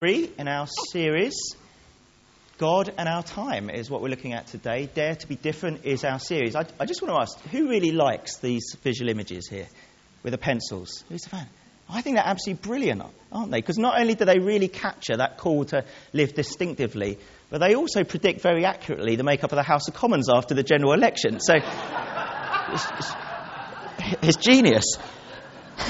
Three in our series, God and Our Time, is what we're looking at today. Dare to be Different is our series. I, I just want to ask who really likes these visual images here with the pencils? Who's a fan? I think they're absolutely brilliant, aren't they? Because not only do they really capture that call to live distinctively, but they also predict very accurately the makeup of the House of Commons after the general election. So it's, it's, it's genius.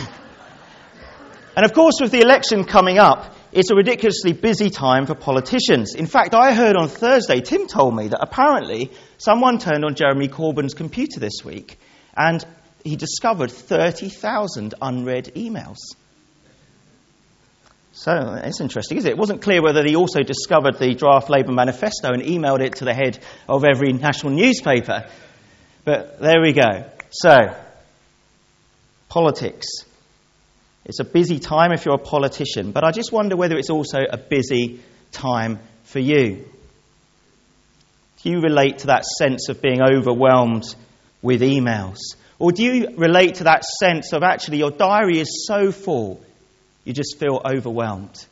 and of course, with the election coming up, it's a ridiculously busy time for politicians. In fact, I heard on Thursday, Tim told me that apparently someone turned on Jeremy Corbyn's computer this week and he discovered 30,000 unread emails. So it's interesting, is it? It wasn't clear whether he also discovered the draft Labour manifesto and emailed it to the head of every national newspaper. But there we go. So, politics. It's a busy time if you're a politician, but I just wonder whether it's also a busy time for you. Do you relate to that sense of being overwhelmed with emails? Or do you relate to that sense of actually your diary is so full, you just feel overwhelmed?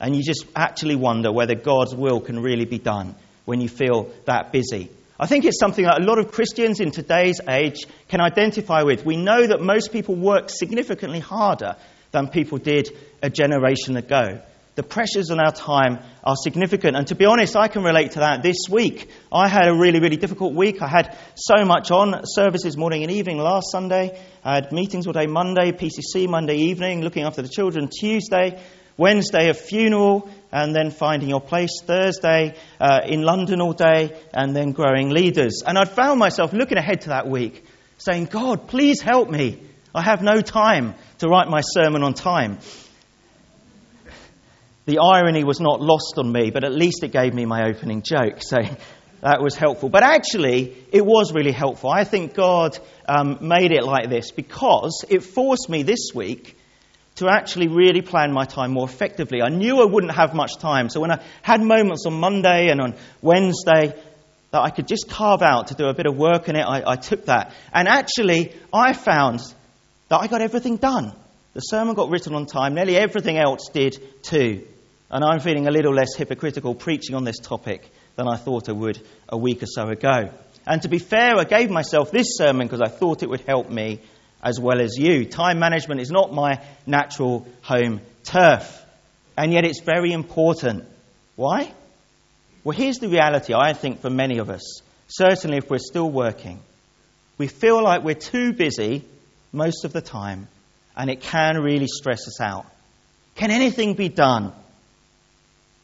And you just actually wonder whether God's will can really be done when you feel that busy. I think it's something that a lot of Christians in today's age can identify with. We know that most people work significantly harder than people did a generation ago. The pressures on our time are significant. And to be honest, I can relate to that this week. I had a really, really difficult week. I had so much on services morning and evening last Sunday. I had meetings all day Monday, PCC Monday evening, looking after the children Tuesday. Wednesday, a funeral, and then finding your place. Thursday, uh, in London all day, and then growing leaders. And I'd found myself looking ahead to that week, saying, God, please help me. I have no time to write my sermon on time. The irony was not lost on me, but at least it gave me my opening joke. So that was helpful. But actually, it was really helpful. I think God um, made it like this because it forced me this week to actually really plan my time more effectively. I knew I wouldn't have much time, so when I had moments on Monday and on Wednesday that I could just carve out to do a bit of work in it, I, I took that. And actually, I found that I got everything done. The sermon got written on time, nearly everything else did too. And I'm feeling a little less hypocritical preaching on this topic than I thought I would a week or so ago. And to be fair, I gave myself this sermon because I thought it would help me as well as you. Time management is not my natural home turf, and yet it's very important. Why? Well, here's the reality, I think, for many of us, certainly if we're still working. We feel like we're too busy most of the time, and it can really stress us out. Can anything be done?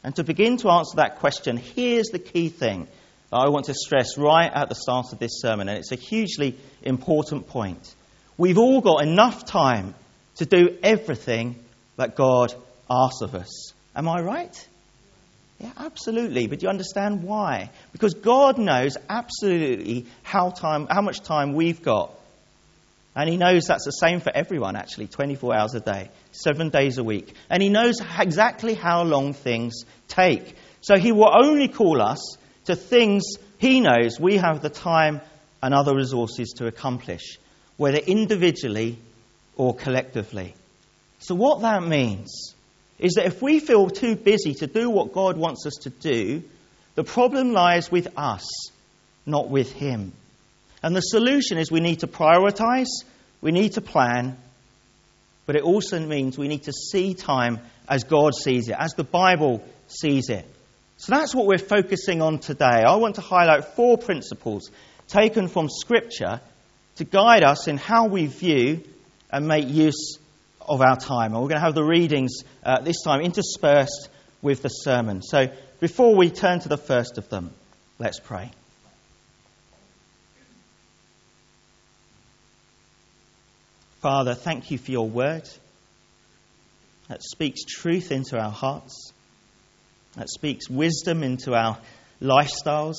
And to begin to answer that question, here's the key thing that I want to stress right at the start of this sermon, and it's a hugely important point. We've all got enough time to do everything that God asks of us. Am I right? Yeah, absolutely. But do you understand why? Because God knows absolutely how, time, how much time we've got. And He knows that's the same for everyone, actually, 24 hours a day, seven days a week. And He knows exactly how long things take. So He will only call us to things He knows we have the time and other resources to accomplish whether individually or collectively. So, what that means is that if we feel too busy to do what God wants us to do, the problem lies with us, not with Him. And the solution is we need to prioritize, we need to plan, but it also means we need to see time as God sees it, as the Bible sees it. So that's what we're focusing on today. I want to highlight four principles taken from Scripture to guide us in how we view and make use of our time. And we're going to have the readings uh, this time interspersed with the sermon. So before we turn to the first of them, let's pray. Father, thank you for your word that speaks truth into our hearts, that speaks wisdom into our lifestyles,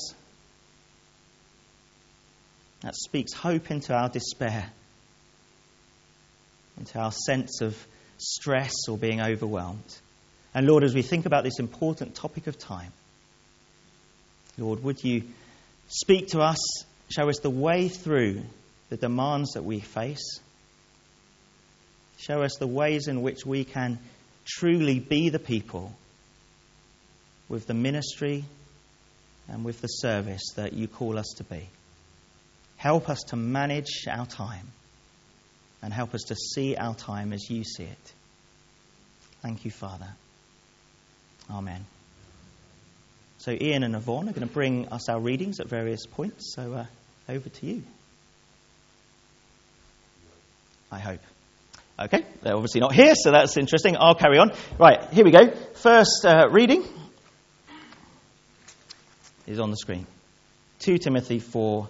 that speaks hope into our despair, into our sense of stress or being overwhelmed. And Lord, as we think about this important topic of time, Lord, would you speak to us, show us the way through the demands that we face, show us the ways in which we can truly be the people with the ministry and with the service that you call us to be. Help us to manage our time and help us to see our time as you see it. Thank you, Father. Amen. So, Ian and Yvonne are going to bring us our readings at various points. So, uh, over to you. I hope. Okay, they're obviously not here, so that's interesting. I'll carry on. Right, here we go. First uh, reading is on the screen 2 Timothy 4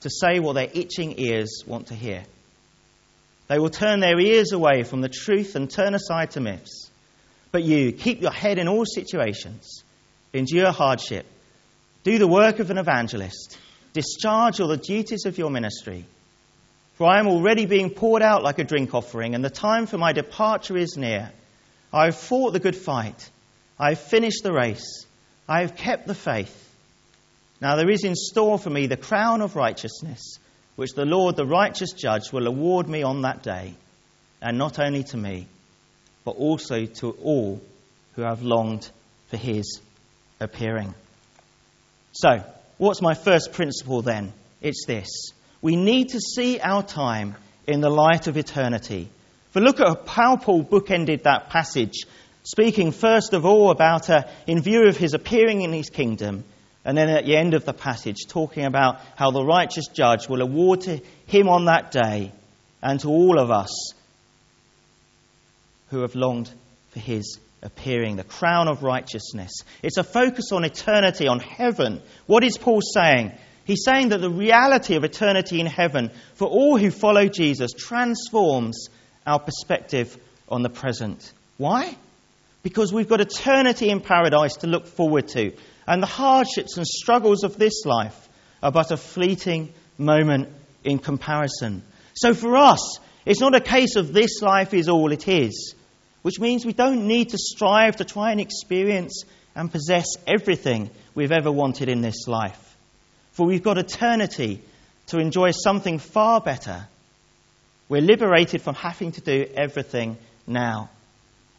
to say what their itching ears want to hear. They will turn their ears away from the truth and turn aside to myths. But you, keep your head in all situations, endure hardship do the work of an evangelist. Discharge all the duties of your ministry. For I am already being poured out like a drink offering, and the time for my departure is near. I have fought the good fight. I have finished the race. I have kept the faith. Now there is in store for me the crown of righteousness, which the Lord, the righteous judge, will award me on that day, and not only to me, but also to all who have longed for his appearing. So, what's my first principle then? It's this we need to see our time in the light of eternity. For look at how Paul bookended that passage, speaking first of all about, uh, in view of his appearing in his kingdom, and then at the end of the passage, talking about how the righteous judge will award to him on that day and to all of us who have longed for his appearing, the crown of righteousness. It's a focus on eternity, on heaven. What is Paul saying? He's saying that the reality of eternity in heaven for all who follow Jesus transforms our perspective on the present. Why? Because we've got eternity in paradise to look forward to, and the hardships and struggles of this life are but a fleeting moment in comparison. So for us, it's not a case of this life is all it is which means we don't need to strive to try and experience and possess everything we've ever wanted in this life. For we've got eternity to enjoy something far better. We're liberated from having to do everything now.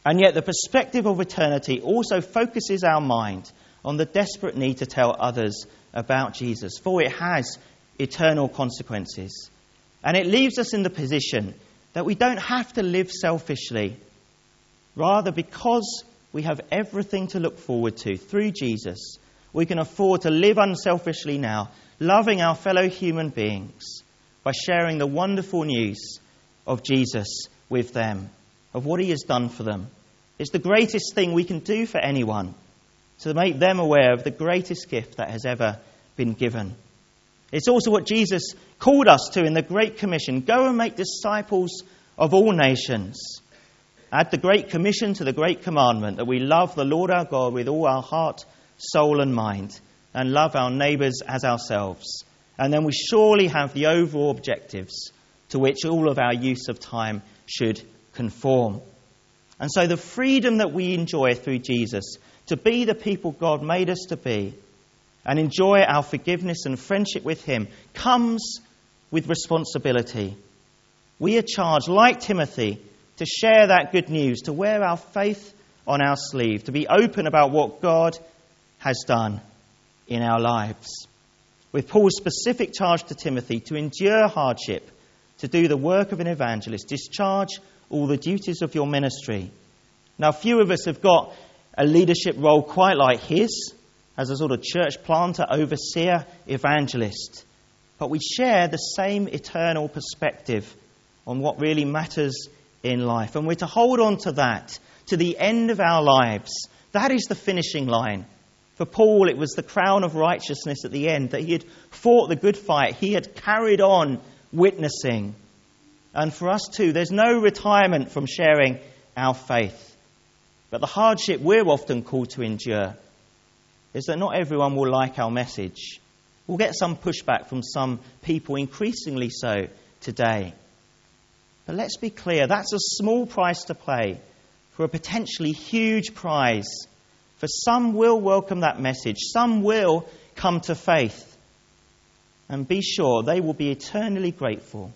And yet, the perspective of eternity also focuses our mind on the desperate need to tell others about Jesus, for it has eternal consequences. And it leaves us in the position that we don't have to live selfishly Rather, because we have everything to look forward to through Jesus, we can afford to live unselfishly now, loving our fellow human beings by sharing the wonderful news of Jesus with them, of what he has done for them. It's the greatest thing we can do for anyone to make them aware of the greatest gift that has ever been given. It's also what Jesus called us to in the Great Commission go and make disciples of all nations Add the Great Commission to the Great Commandment that we love the Lord our God with all our heart, soul, and mind, and love our neighbours as ourselves. And then we surely have the overall objectives to which all of our use of time should conform. And so the freedom that we enjoy through Jesus to be the people God made us to be and enjoy our forgiveness and friendship with Him comes with responsibility. We are charged, like Timothy, to share that good news, to wear our faith on our sleeve, to be open about what God has done in our lives. With Paul's specific charge to Timothy to endure hardship, to do the work of an evangelist, discharge all the duties of your ministry. Now, few of us have got a leadership role quite like his, as a sort of church planter, overseer, evangelist. But we share the same eternal perspective on what really matters in life. And we're to hold on to that to the end of our lives. That is the finishing line. For Paul, it was the crown of righteousness at the end, that he had fought the good fight, he had carried on witnessing. And for us too, there's no retirement from sharing our faith. But the hardship we're often called to endure is that not everyone will like our message. We'll get some pushback from some people, increasingly so today. But let's be clear that's a small price to pay for a potentially huge prize. For some will welcome that message, some will come to faith. And be sure they will be eternally grateful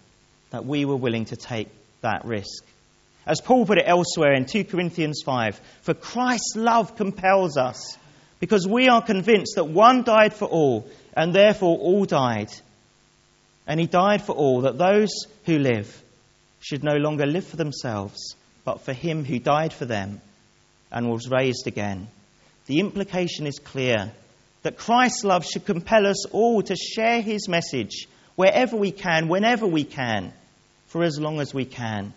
that we were willing to take that risk. As Paul put it elsewhere in 2 Corinthians 5, for Christ's love compels us, because we are convinced that one died for all, and therefore all died. And he died for all, that those who live should no longer live for themselves, but for him who died for them and was raised again. The implication is clear that Christ's love should compel us all to share his message wherever we can, whenever we can, for as long as we can.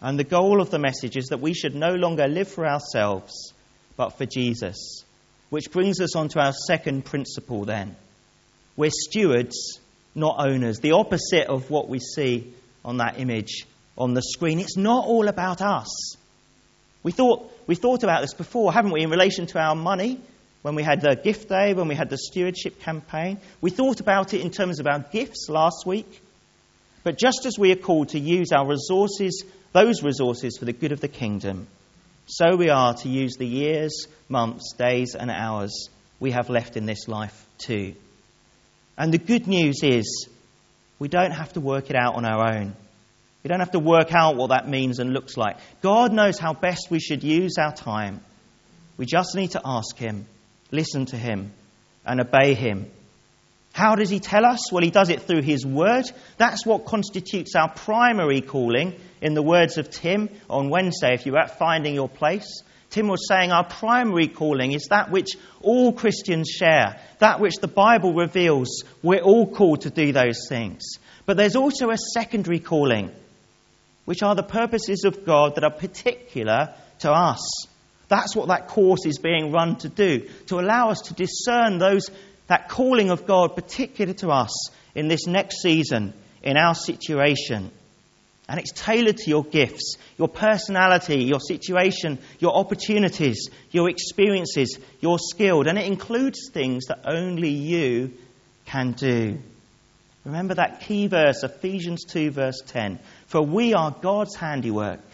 And the goal of the message is that we should no longer live for ourselves, but for Jesus. Which brings us on to our second principle then. We're stewards, not owners. The opposite of what we see on that image on the screen. It's not all about us. We thought, we thought about this before, haven't we, in relation to our money, when we had the gift day, when we had the stewardship campaign. We thought about it in terms of our gifts last week. But just as we are called to use our resources, those resources for the good of the kingdom, so we are to use the years, months, days, and hours we have left in this life too. And the good news is we don't have to work it out on our own. We don't have to work out what that means and looks like. God knows how best we should use our time. We just need to ask Him, listen to Him, and obey Him. How does He tell us? Well, He does it through His Word. That's what constitutes our primary calling, in the words of Tim on Wednesday, if you're at Finding Your Place. Tim was saying our primary calling is that which all Christians share, that which the Bible reveals. We're all called to do those things. But there's also a secondary calling, which are the purposes of God that are particular to us. That's what that course is being run to do, to allow us to discern those, that calling of God particular to us in this next season, in our situation. And it's tailored to your gifts, your personality, your situation, your opportunities, your experiences, your skilled. And it includes things that only you can do. Remember that key verse, Ephesians 2, verse 10. For we are God's handiwork,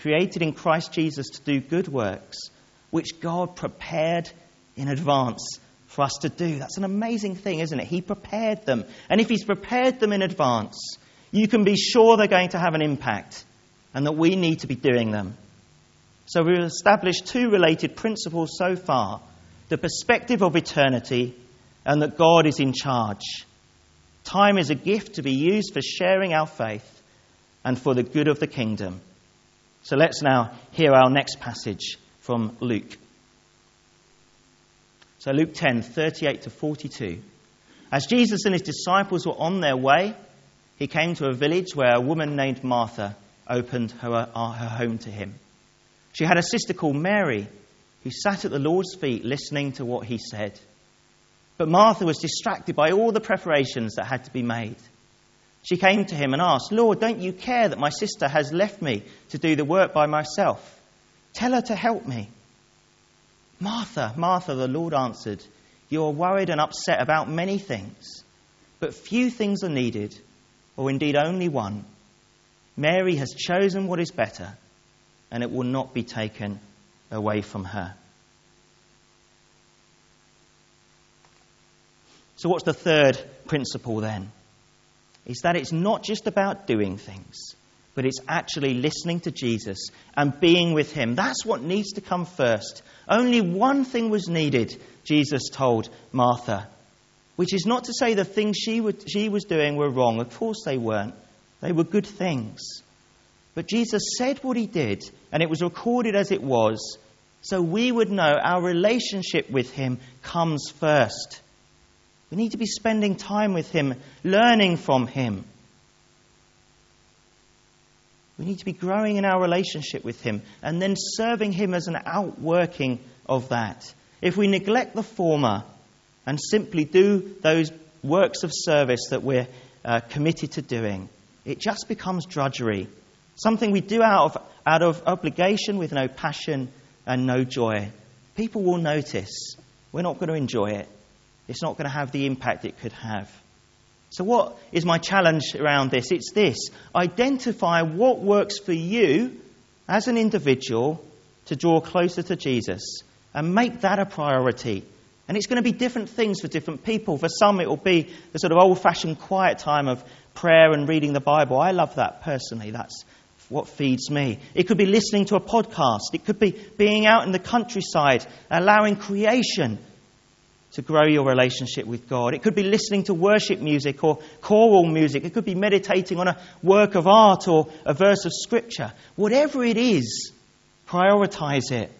created in Christ Jesus to do good works, which God prepared in advance for us to do. That's an amazing thing, isn't it? He prepared them. And if He's prepared them in advance, you can be sure they're going to have an impact and that we need to be doing them. So we've established two related principles so far the perspective of eternity and that God is in charge. Time is a gift to be used for sharing our faith and for the good of the kingdom. So let's now hear our next passage from Luke. So, Luke 10 38 to 42. As Jesus and his disciples were on their way, he came to a village where a woman named Martha opened her, uh, her home to him. She had a sister called Mary who sat at the Lord's feet listening to what he said. But Martha was distracted by all the preparations that had to be made. She came to him and asked, Lord, don't you care that my sister has left me to do the work by myself? Tell her to help me. Martha, Martha, the Lord answered, You are worried and upset about many things, but few things are needed or indeed only one. Mary has chosen what is better, and it will not be taken away from her. So, what's the third principle then? Is that it's not just about doing things, but it's actually listening to Jesus and being with Him. That's what needs to come first. Only one thing was needed, Jesus told Martha which is not to say the things she, would, she was doing were wrong. Of course they weren't. They were good things. But Jesus said what he did, and it was recorded as it was, so we would know our relationship with him comes first. We need to be spending time with him, learning from him. We need to be growing in our relationship with him and then serving him as an outworking of that. If we neglect the former, and simply do those works of service that we're uh, committed to doing. It just becomes drudgery, something we do out of, out of obligation with no passion and no joy. People will notice. we're not going to enjoy it. It's not going to have the impact it could have. So, what is my challenge around this? It's this identify what works for you as an individual to draw closer to Jesus and make that a priority. And it's going to be different things for different people. For some, it will be the sort of old fashioned quiet time of prayer and reading the Bible. I love that personally. That's what feeds me. It could be listening to a podcast. It could be being out in the countryside, allowing creation to grow your relationship with God. It could be listening to worship music or choral music. It could be meditating on a work of art or a verse of scripture. Whatever it is, prioritize it.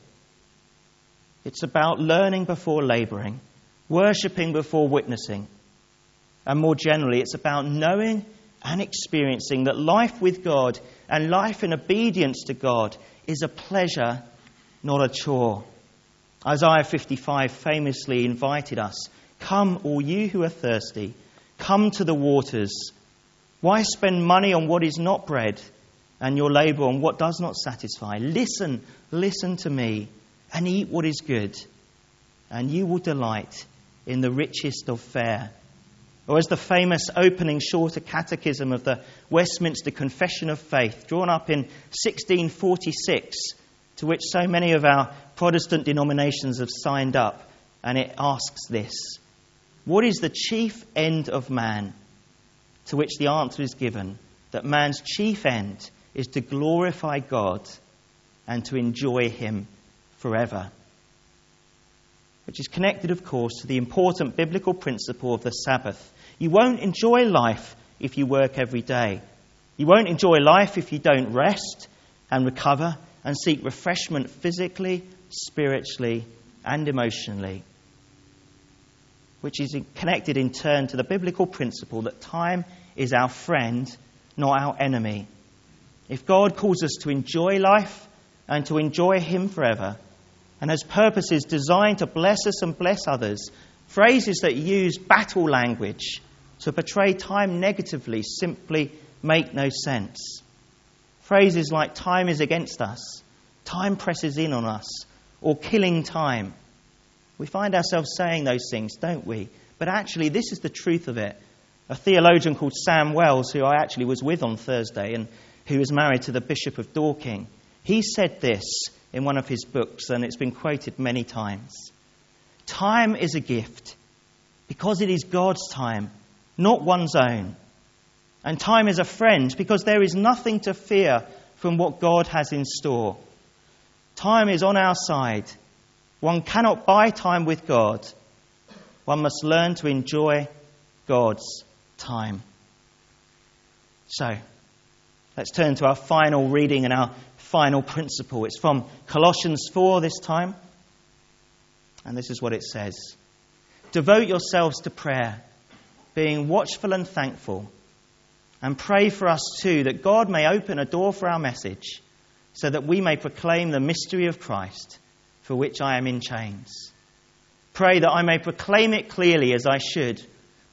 It's about learning before laboring, worshipping before witnessing. And more generally, it's about knowing and experiencing that life with God and life in obedience to God is a pleasure, not a chore. Isaiah 55 famously invited us Come, all you who are thirsty, come to the waters. Why spend money on what is not bread and your labor on what does not satisfy? Listen, listen to me, and eat what is good, and you will delight in the richest of fare. Or as the famous opening shorter catechism of the Westminster Confession of Faith, drawn up in 1646, to which so many of our Protestant denominations have signed up, and it asks this What is the chief end of man? To which the answer is given that man's chief end is to glorify God and to enjoy Him forever. Which is connected, of course, to the important biblical principle of the Sabbath. You won't enjoy life if you work every day. You won't enjoy life if you don't rest and recover and seek refreshment physically, spiritually, and emotionally, which is connected in turn to the biblical principle that time is our friend, not our enemy. If God calls us to enjoy life and to enjoy Him forever, and has purposes designed to bless us and bless others, phrases that use battle language to portray time negatively simply make no sense. Phrases like time is against us, time presses in on us, or killing time. We find ourselves saying those things, don't we? But actually, this is the truth of it. A theologian called Sam Wells, who I actually was with on Thursday and who is married to the Bishop of Dorking, he said this in one of his books, and it's been quoted many times. Time is a gift because it is God's time, not one's own. And time is a friend because there is nothing to fear from what God has in store. Time is on our side. One cannot buy time with God. One must learn to enjoy God's time. So, let's turn to our final reading and our final principle. It's from Colossians 4 this time. And this is what it says Devote yourselves to prayer, being watchful and thankful. And pray for us too, that God may open a door for our message so that we may proclaim the mystery of Christ, for which I am in chains. Pray that I may proclaim it clearly as I should.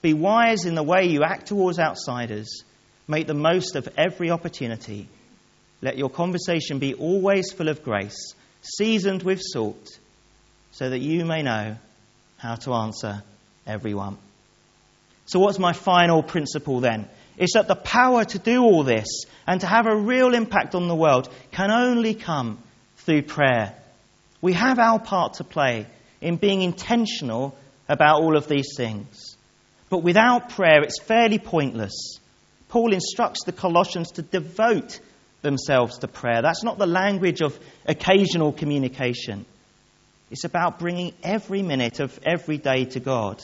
Be wise in the way you act towards outsiders. Make the most of every opportunity. Let your conversation be always full of grace, seasoned with salt, so that you may know how to answer everyone. So, what's my final principle then? Is that the power to do all this and to have a real impact on the world can only come through prayer. We have our part to play in being intentional about all of these things. But without prayer, it's fairly pointless. Paul instructs the Colossians to devote themselves to prayer. That's not the language of occasional communication. It's about bringing every minute of every day to God,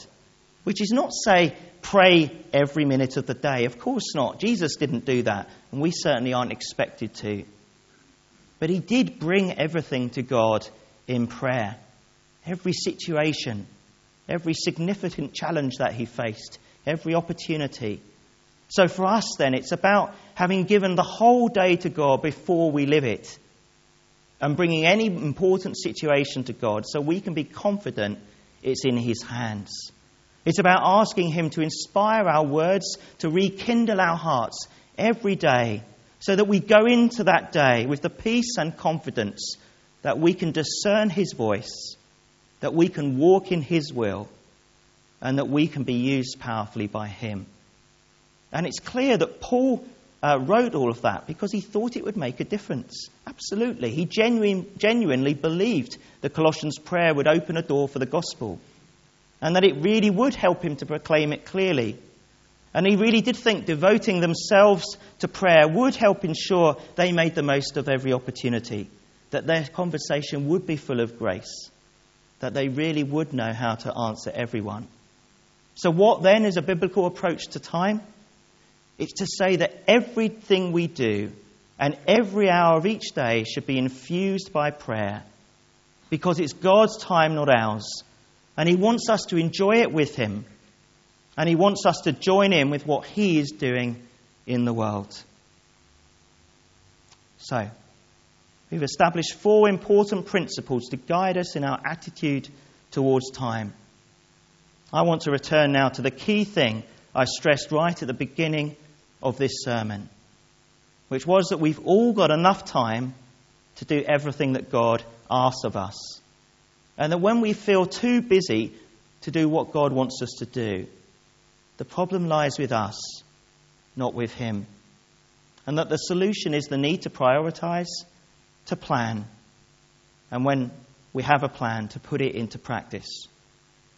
which is not say pray every minute of the day. Of course not. Jesus didn't do that, and we certainly aren't expected to. But he did bring everything to God in prayer. Every situation, every significant challenge that he faced, every opportunity. So for us, then, it's about having given the whole day to God before we live it and bringing any important situation to God so we can be confident it's in his hands. It's about asking Him to inspire our words, to rekindle our hearts every day, so that we go into that day with the peace and confidence that we can discern His voice that we can walk in His will and that we can be used powerfully by Him. And it's clear that Paul uh, wrote all of that because he thought it would make a difference. Absolutely. He genuine, genuinely believed the Colossians' prayer would open a door for the gospel and that it really would help him to proclaim it clearly. And he really did think devoting themselves to prayer would help ensure they made the most of every opportunity, that their conversation would be full of grace, that they really would know how to answer everyone. So, what then is a biblical approach to time? It's to say that everything we do and every hour of each day should be infused by prayer because it's God's time, not ours. And He wants us to enjoy it with Him. And He wants us to join in with what He is doing in the world. So, we've established four important principles to guide us in our attitude towards time. I want to return now to the key thing I stressed right at the beginning of this sermon, which was that we've all got enough time to do everything that God asks of us. And that when we feel too busy to do what God wants us to do, the problem lies with us, not with Him. And that the solution is the need to prioritize, to plan, and when we have a plan, to put it into practice.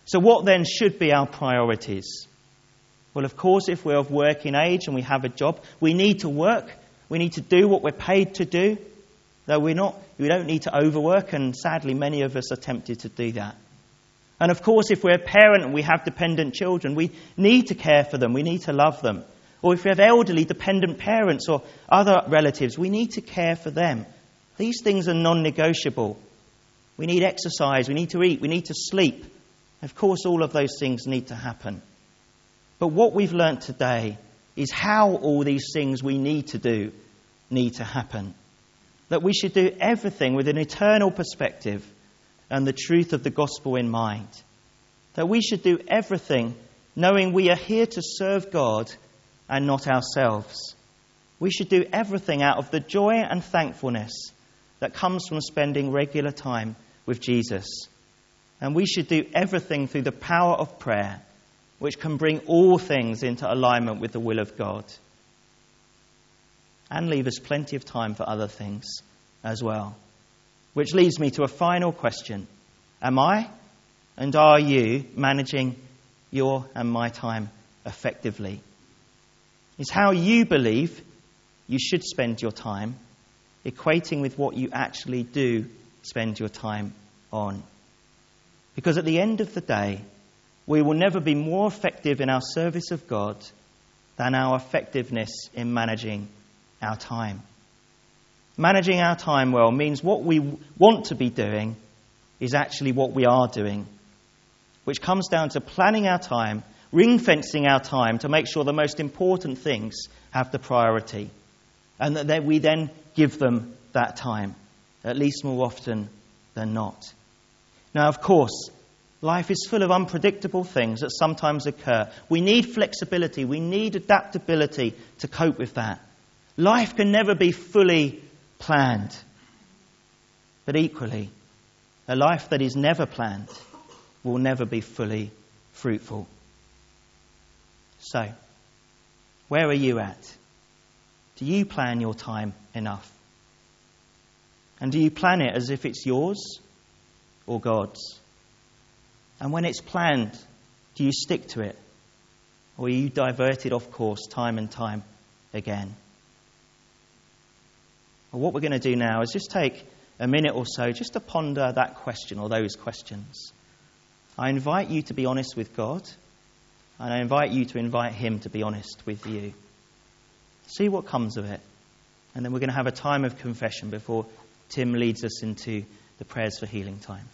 So, what then should be our priorities? Well, of course, if we're of working age and we have a job, we need to work. We need to do what we're paid to do. Though we're not, we don't need to overwork, and sadly, many of us are tempted to do that. And of course, if we're a parent and we have dependent children, we need to care for them, we need to love them. Or if we have elderly dependent parents or other relatives, we need to care for them. These things are non negotiable. We need exercise, we need to eat, we need to sleep. Of course, all of those things need to happen. But what we've learnt today is how all these things we need to do need to happen. That we should do everything with an eternal perspective and the truth of the gospel in mind. That we should do everything knowing we are here to serve God and not ourselves. We should do everything out of the joy and thankfulness that comes from spending regular time with Jesus. And we should do everything through the power of prayer which can bring all things into alignment with the will of God and leave us plenty of time for other things as well. Which leads me to a final question Am I and are you managing your and my time effectively? Is how you believe you should spend your time equating with what you actually do spend your time on? Because at the end of the day, we will never be more effective in our service of God than our effectiveness in managing our time. Managing our time well means what we want to be doing is actually what we are doing, which comes down to planning our time, ring fencing our time to make sure the most important things have the priority, and that we then give them that time, at least more often than not. Now, of course, Life is full of unpredictable things that sometimes occur. We need flexibility, we need adaptability to cope with that. Life can never be fully planned. But equally, a life that is never planned will never be fully fruitful. So, where are you at? Do you plan your time enough? And do you plan it as if it's yours or God's? And when it's planned, do you stick to it? Or are you diverted off course time and time again? Well, what we're going to do now is just take a minute or so just to ponder that question or those questions. I invite you to be honest with God, and I invite you to invite Him to be honest with you. See what comes of it. And then we're going to have a time of confession before Tim leads us into the prayers for healing time.